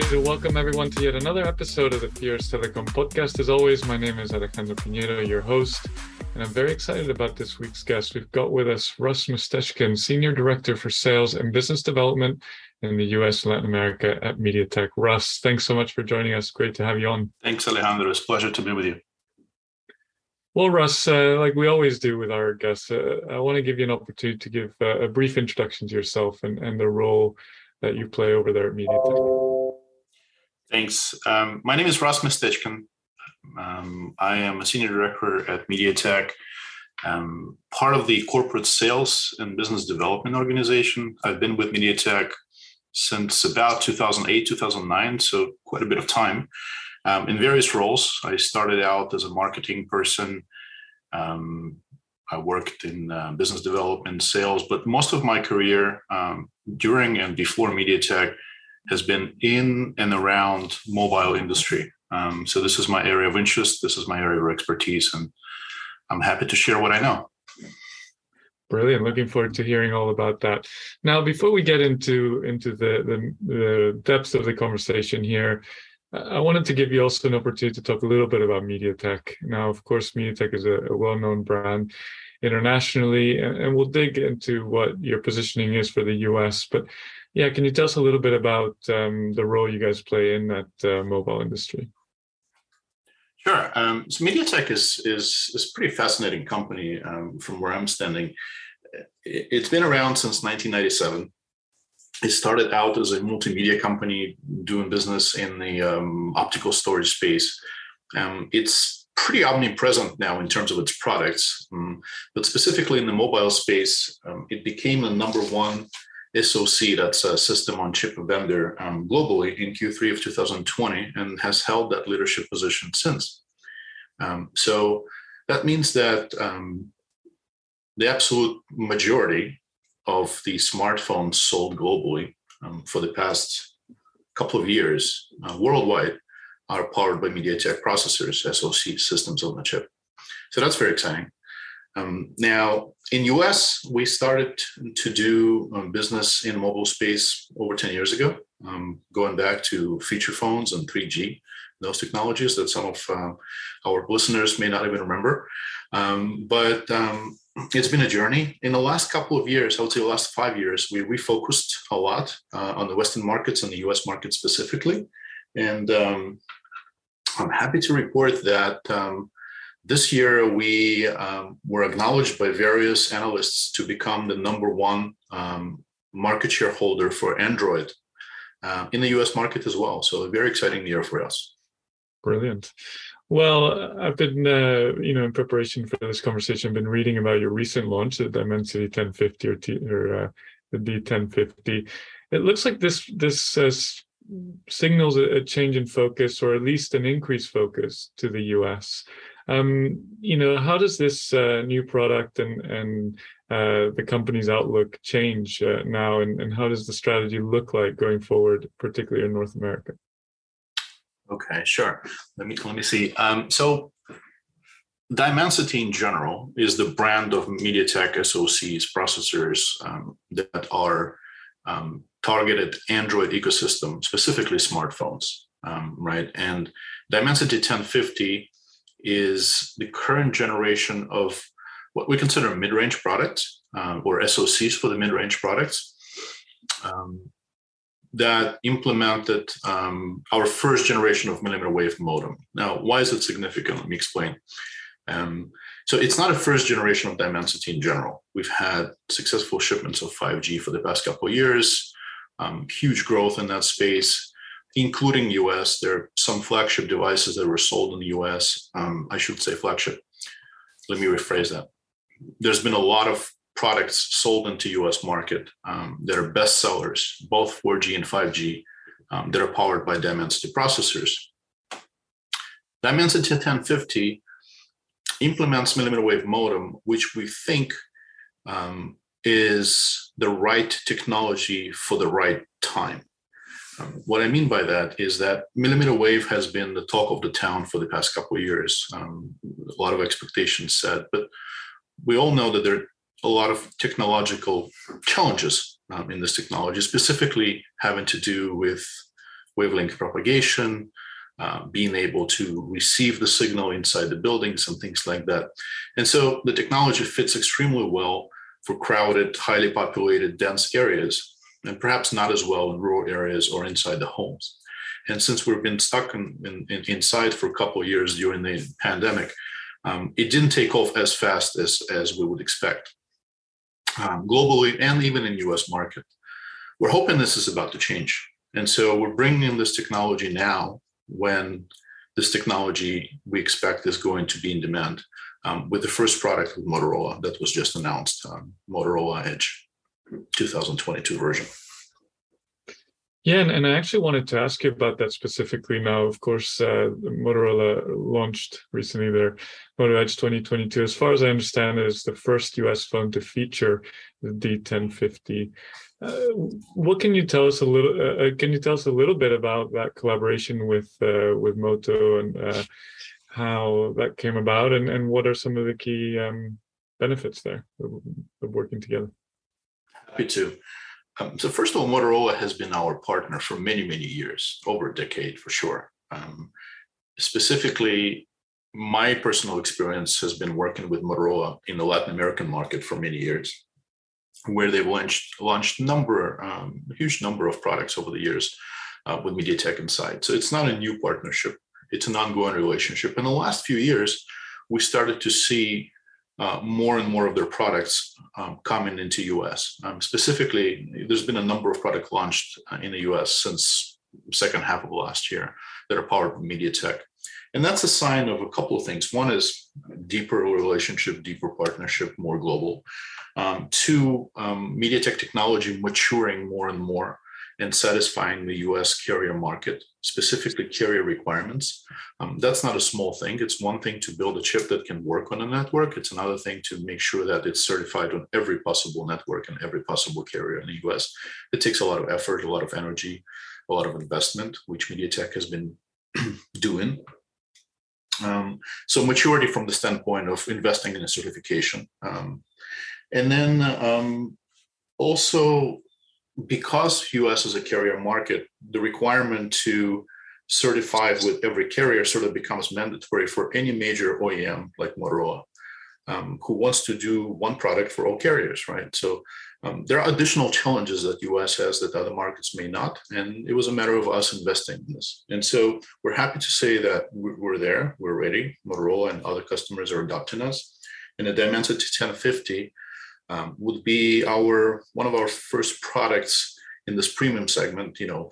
right, welcome everyone to yet another episode of the Fierce Telecom podcast. As always, my name is Alejandro Pinedo, your host, and I'm very excited about this week's guest. We've got with us Russ Mestechkin, Senior Director for Sales and Business Development in the US and Latin America at MediaTek. Russ, thanks so much for joining us. Great to have you on. Thanks, Alejandro. It's a pleasure to be with you. Well, Russ, uh, like we always do with our guests, uh, I want to give you an opportunity to give uh, a brief introduction to yourself and, and the role that you play over there at MediaTek. Thanks. Um, my name is Russ Mestechkin. Um, I am a senior director at MediaTek, um, part of the corporate sales and business development organization. I've been with MediaTek since about 2008, 2009, so quite a bit of time um, in various roles. I started out as a marketing person. Um, I worked in uh, business development, sales, but most of my career um, during and before MediaTek has been in and around mobile industry. Um, so this is my area of interest. This is my area of expertise, and I'm happy to share what I know. Brilliant. Looking forward to hearing all about that. Now, before we get into into the the, the depths of the conversation here, I wanted to give you also an opportunity to talk a little bit about MediaTek. Now, of course, MediaTek is a, a well-known brand internationally, and, and, we'll dig into what your positioning is for the US. But yeah, can you tell us a little bit about um, the role you guys play in that uh, mobile industry? Sure. Um, so MediaTek is is is a pretty fascinating company um, from where I'm standing. It's been around since 1997 it started out as a multimedia company doing business in the um, optical storage space. Um, it's pretty omnipresent now in terms of its products, um, but specifically in the mobile space, um, it became the number one SoC, that's a system on chip vendor um, globally in Q3 of 2020, and has held that leadership position since. Um, so that means that the absolute majority of the smartphones sold globally um, for the past couple of years uh, worldwide are powered by MediaTek processors, SoC systems on the chip. So that's very exciting. Um, now, in US, we started to do um, business in mobile space over 10 years ago, um, going back to feature phones and 3G, those technologies that some of uh, our listeners may not even remember. Um, but um, it's been a journey. In the last couple of years, I would say the last five years, we refocused a lot uh, on the Western markets and the US market specifically. And um, I'm happy to report that um, this year we um, were acknowledged by various analysts to become the number one um, market shareholder for Android uh, in the US market as well. So, a very exciting year for us. Brilliant. Well, I've been, uh, you know, in preparation for this conversation, been reading about your recent launch, the Dimensity 1050 or, T, or uh, the D1050. It looks like this this uh, signals a, a, change in focus, or at least an increased focus to the U.S. Um, you know, how does this uh, new product and and uh, the company's outlook change uh, now, and, and how does the strategy look like going forward, particularly in North America? Okay, sure. Let me let me see. Um, so Dimensity in general is the brand of MediaTek SoCs processors um, that are um, targeted Android ecosystem, specifically smartphones, um, right? And Dimensity 1050 is the current generation of what we consider mid-range products um, or SoCs for the mid-range products. Um, that implemented um, our first generation of millimeter wave modem. Now, why is it significant? Let me explain. Um, so it's not a first generation of Dimensity in general. We've had successful shipments of 5G for the past couple of years, um, huge growth in that space, including US. There are some flagship devices that were sold in the US. Um, I should say flagship. Let me rephrase that. There's been a lot of products sold into US market um, that are best sellers, both 4G and 5G, um, that are powered by Dimensity processors. Dimensity 1050 implements millimeter wave modem, which we think um, is the right technology for the right time. What I mean by that is that millimeter wave has been the talk of the town for the past couple of years. Um, a lot of expectations set, but we all know that there are a lot of technological challenges um, in this technology, specifically having to do with wavelength propagation, uh, being able to receive the signal inside the buildings and things like that. And so the technology fits extremely well for crowded, highly populated, dense areas, and perhaps not as well in rural areas or inside the homes. And since we've been stuck in, in, in inside for a couple of years during the pandemic, um, it didn't take off as fast as, as we would expect um, globally and even in US market. We're hoping this is about to change. And so we're bringing in this technology now when this technology we expect is going to be in demand um, with the first product with Motorola that was just announced, um, Motorola Edge 2022 version. Yeah, and, and I actually wanted to ask you about that specifically now. Of course, uh, Motorola launched recently their Moto Edge 2022. As far as I understand, it is the first US phone to feature the D1050. Uh, what can you tell us a little? Uh, uh, can you tell us a little bit about that collaboration with uh, with Moto and uh, how that came about, and, and what are some of the key um, benefits there of, of, working together? Happy to. Um, so first of all, Motorola has been our partner for many many years, over a decade for sure. Um, specifically, my personal experience has been working with Motorola in the Latin American market for many years where they've launched launched number um, a huge number of products over the years uh, with MediaTek inside. So it's not a new partnership; it's an ongoing relationship. In the last few years, we started to see uh, more and more of their products um, coming into US. Um, specifically, there's been a number of products launched uh, in the US since second half of last year that are powered by MediaTek. And that's a sign of a couple of things. One is deeper relationship, deeper partnership, more global. Um, two, um, MediaTek technology maturing more and more and satisfying the US carrier market, specifically carrier requirements. Um, that's not a small thing. It's one thing to build a chip that can work on a network. It's another thing to make sure that it's certified on every possible network and every possible carrier in the US. It takes a lot of effort, a lot of energy, a lot of investment, which MediaTek has been doing. Um, so maturity from the standpoint of investing in a certification. Um, and then um, also because US is a carrier market, the requirement to certify with every carrier sort of becomes mandatory for any major OEM like Motorola, um, who wants to do one product for all carriers, right? So um, there are additional challenges that US has that other markets may not, and it was a matter of us investing in this. And so we're happy to say that we're there, we're ready. Motorola and other customers are adopting us. And the Dimensity 1050 um, would be our one of our first products in this premium segment. You know,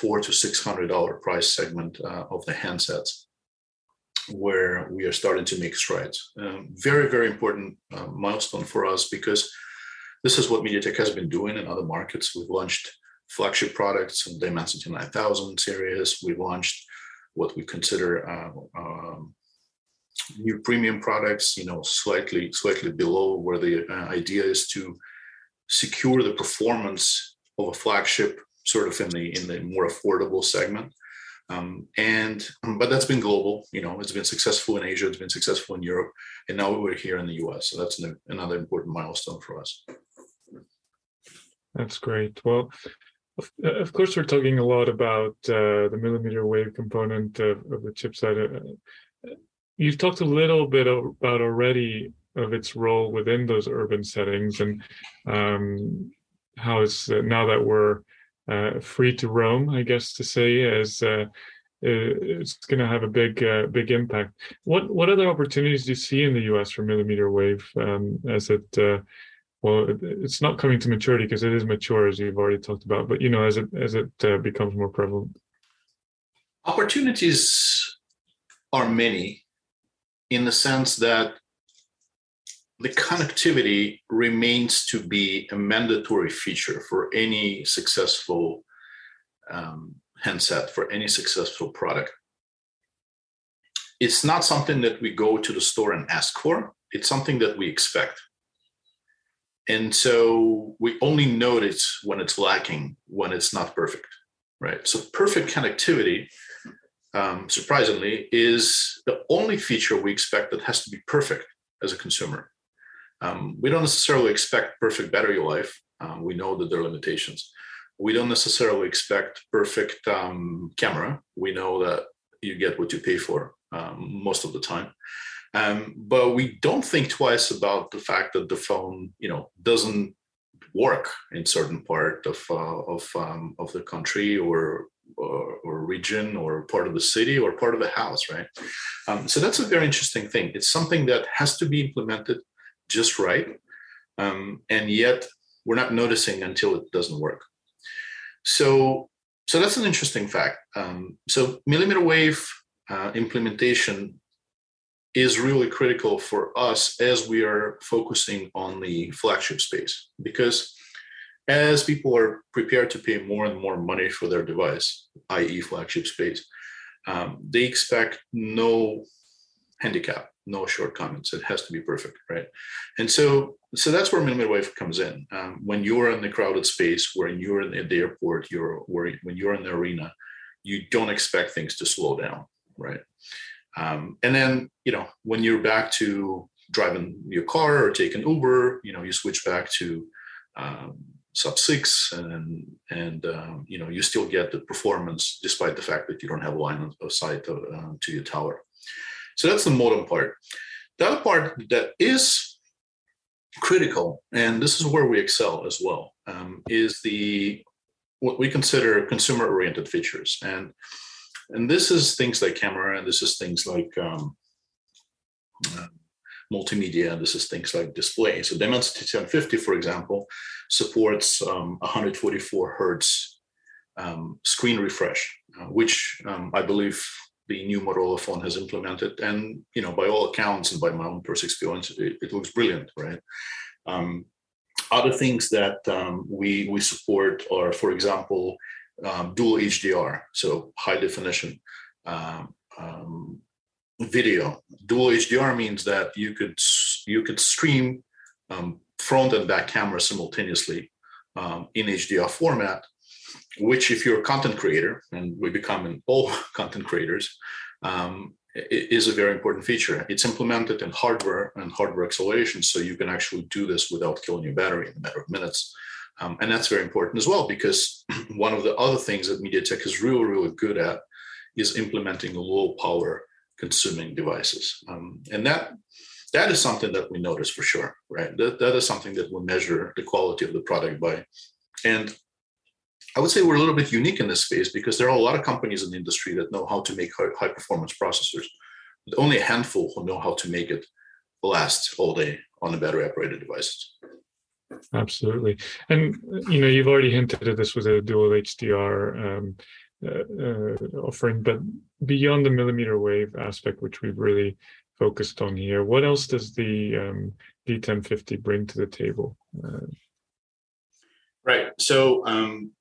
four to six hundred dollar price segment uh, of the handsets, where we are starting to make strides. Um, very very important uh, milestone for us because this is what MediaTek has been doing in other markets. We've launched flagship products in Dimensity 9000 series. We've launched what we consider uh, um, new premium products, you know, slightly slightly below where the uh, idea is to secure the performance of a flagship, sort of in the in the more affordable segment. Um, and but that's been global. You know, it's been successful in Asia, it's been successful in Europe, and now we're here in the U.S. So that's an, another important milestone for us. That's great. Well, of, course, we're talking a lot about uh, the millimeter wave component of, of the chipset. You've talked a little bit about already of its role within those urban settings and um, how it's uh, now that we're uh, free to roam, I guess to say, as uh, it's going to have a big uh, big impact. What what other opportunities do you see in the U.S. for millimeter wave um, as it uh, well, it's not coming to maturity because it is mature, as you've already talked about. But you know, as it as it uh, becomes more prevalent, opportunities are many in the sense that the connectivity remains to be a mandatory feature for any successful um, handset, for any successful product. It's not something that we go to the store and ask for, it's something that we expect. And so we only notice when it's lacking, when it's not perfect, right? So perfect connectivity um, surprisingly, is the only feature we expect that has to be perfect as a consumer. Um, we don't necessarily expect perfect battery life. Um, we know that there are limitations. we don't necessarily expect perfect um, camera. We know that you get what you pay for um, most of the time. Um, but we don't think twice about the fact that the phone, you know, doesn't work in certain part of uh, of um, of the country or, or, region or part of the city or part of the house, right? Um, so that's a very interesting thing. It's something that has to be implemented just right, um, and yet we're not noticing until it doesn't work. So so that's an interesting fact. Um, so millimeter wave uh, implementation is really critical for us as we are focusing on the flagship space because as people are prepared to pay more and more money for their device i.e flagship space um, they expect no handicap no shortcomings. It has to be perfect right? And so so that's where millimeter wave comes in. Um, when you're in the crowded space when you're in the airport you're where, when you're in the arena you don't expect things to slow down right? Um, and then, you know, when you're back to driving your car or taking Uber, you know, you switch back to um, sub six and, and um, you know, you still get the performance despite the fact that you don't have a line of sight to, uh, to your tower. So that's the modem part. The other part that is critical, and this is where we excel as well, um, is the what we consider consumer-oriented features. And and this is things like camera, and this is things like um, multimedia, this is things like display. So Dimensity 1050, for example, supports um, 144 hertz um, screen refresh, uh, which um, I believe the new Motorola phone has implemented. And you know, by all accounts and by my own personal experience, it, it looks brilliant, right? Um, other things that um, we we support are, for example, um, dual HDR, so high definition um, video. Dual HDR means that you could you could stream um, front and back camera simultaneously um, in HDR format, which if you're a content creator, and we become all content creators, um, is a very important feature. It's implemented in hardware and hardware acceleration, so you can actually do this without killing your battery in a matter of minutes. Um, and that's very important as well, because one of the other things that MediaTek is really, really good at is implementing low power consuming devices. Um, and that that is something that we notice for sure, right? That, that is something that we measure the quality of the product by. And I would say we're a little bit unique in this space because there are a lot of companies in the industry that know how to make high, performance processors, but only a handful who know how to make it last all day on the battery operated devices. Absolutely, and you know you've already hinted at this with a dual HDR um, uh, uh, offering, but beyond the millimeter wave aspect, which we've really focused on here, what else does the um, D1050 bring to the table? Uh, right. So um,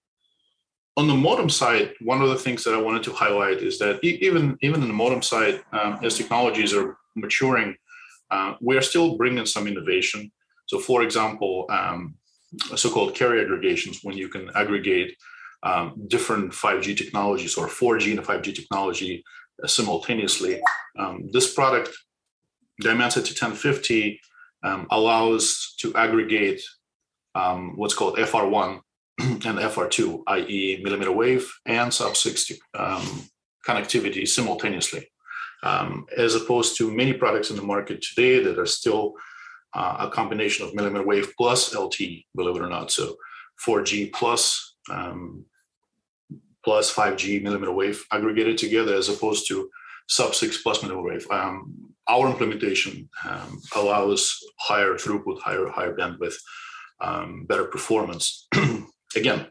on the modem side, one of the things that I wanted to highlight is that even even in the modem side, um, as technologies are maturing, uh, we are still bringing some innovation. So, for example, um, so-called carrier aggregations, when you can aggregate um, different 5G technologies or 4G and 5G technology uh, simultaneously. Um, this product, Dimensity 1050, um, allows to aggregate um, what's called FR1 and FR2, i.e., millimeter wave and sub 60 um, connectivity simultaneously. Um, as opposed to many products in the market today that are still uh, a combination of millimeter wave plus LTE, believe it or not. So 4G plus um, plus 5G millimeter wave aggregated together as opposed to sub 6 plus millimeter wave. Um, our implementation um, allows higher throughput, higher higher bandwidth, um, better performance. Again,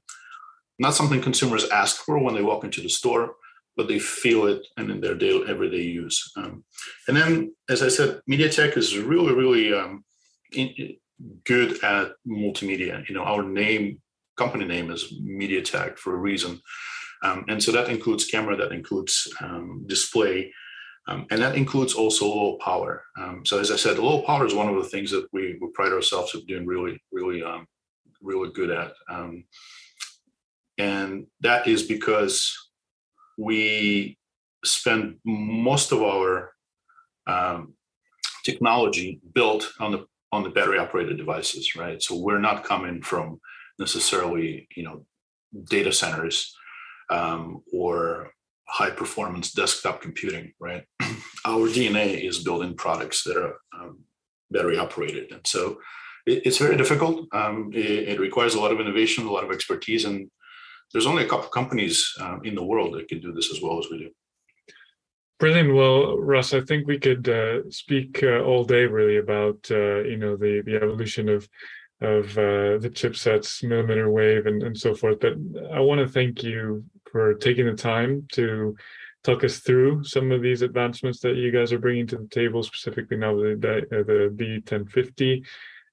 not something consumers ask for when they walk into the store, but they feel it and in their daily everyday use. Um, and then, as I said, MediaTek is really, really um, in, good at multimedia. You know, our name, company name is MediaTek for a reason. Um, and so that includes camera, that includes um, display, um, and that includes also low power. Um, so as I said, low power is one of the things that we, we pride ourselves of doing really, really, um, really good at. Um, and that is because we spend most of our technology built on the on the battery operated devices, right? So we're not coming from necessarily, you know, data centers um, or high performance desktop computing, right? Our DNA is building products that are um, battery operated. And so it, it's very difficult. Um, it, it, requires a lot of innovation, a lot of expertise, and there's only a couple companies um, in the world that can do this as well as we do. Brilliant. Well, Russ, I think we could uh, speak uh, all day really about uh, you know the the evolution of of uh, the chipsets, millimeter wave, and, and so forth. But I want to thank you for taking the time to talk us through some of these advancements that you guys are bringing to the table, specifically now the the, the D1050.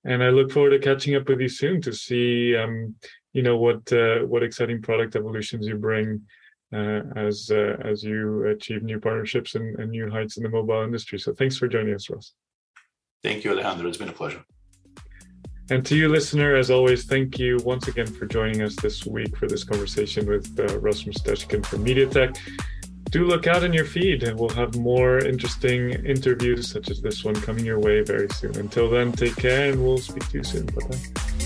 And I look forward to catching up with you soon to see um, you know what uh, what exciting product evolutions you bring uh, as uh, as you achieve new partnerships and, and new heights in the mobile industry. So thanks for joining us, Ross. Thank you, Alejandro. It's been a pleasure. And to you, listener, as always, thank you once again for joining us this week for this conversation with uh, Russ Mestechkin from MediaTek. Do look out in your feed, and we'll have more interesting interviews such as this one coming your way very soon. Until then, take care, and we'll speak to you soon. Bye bye.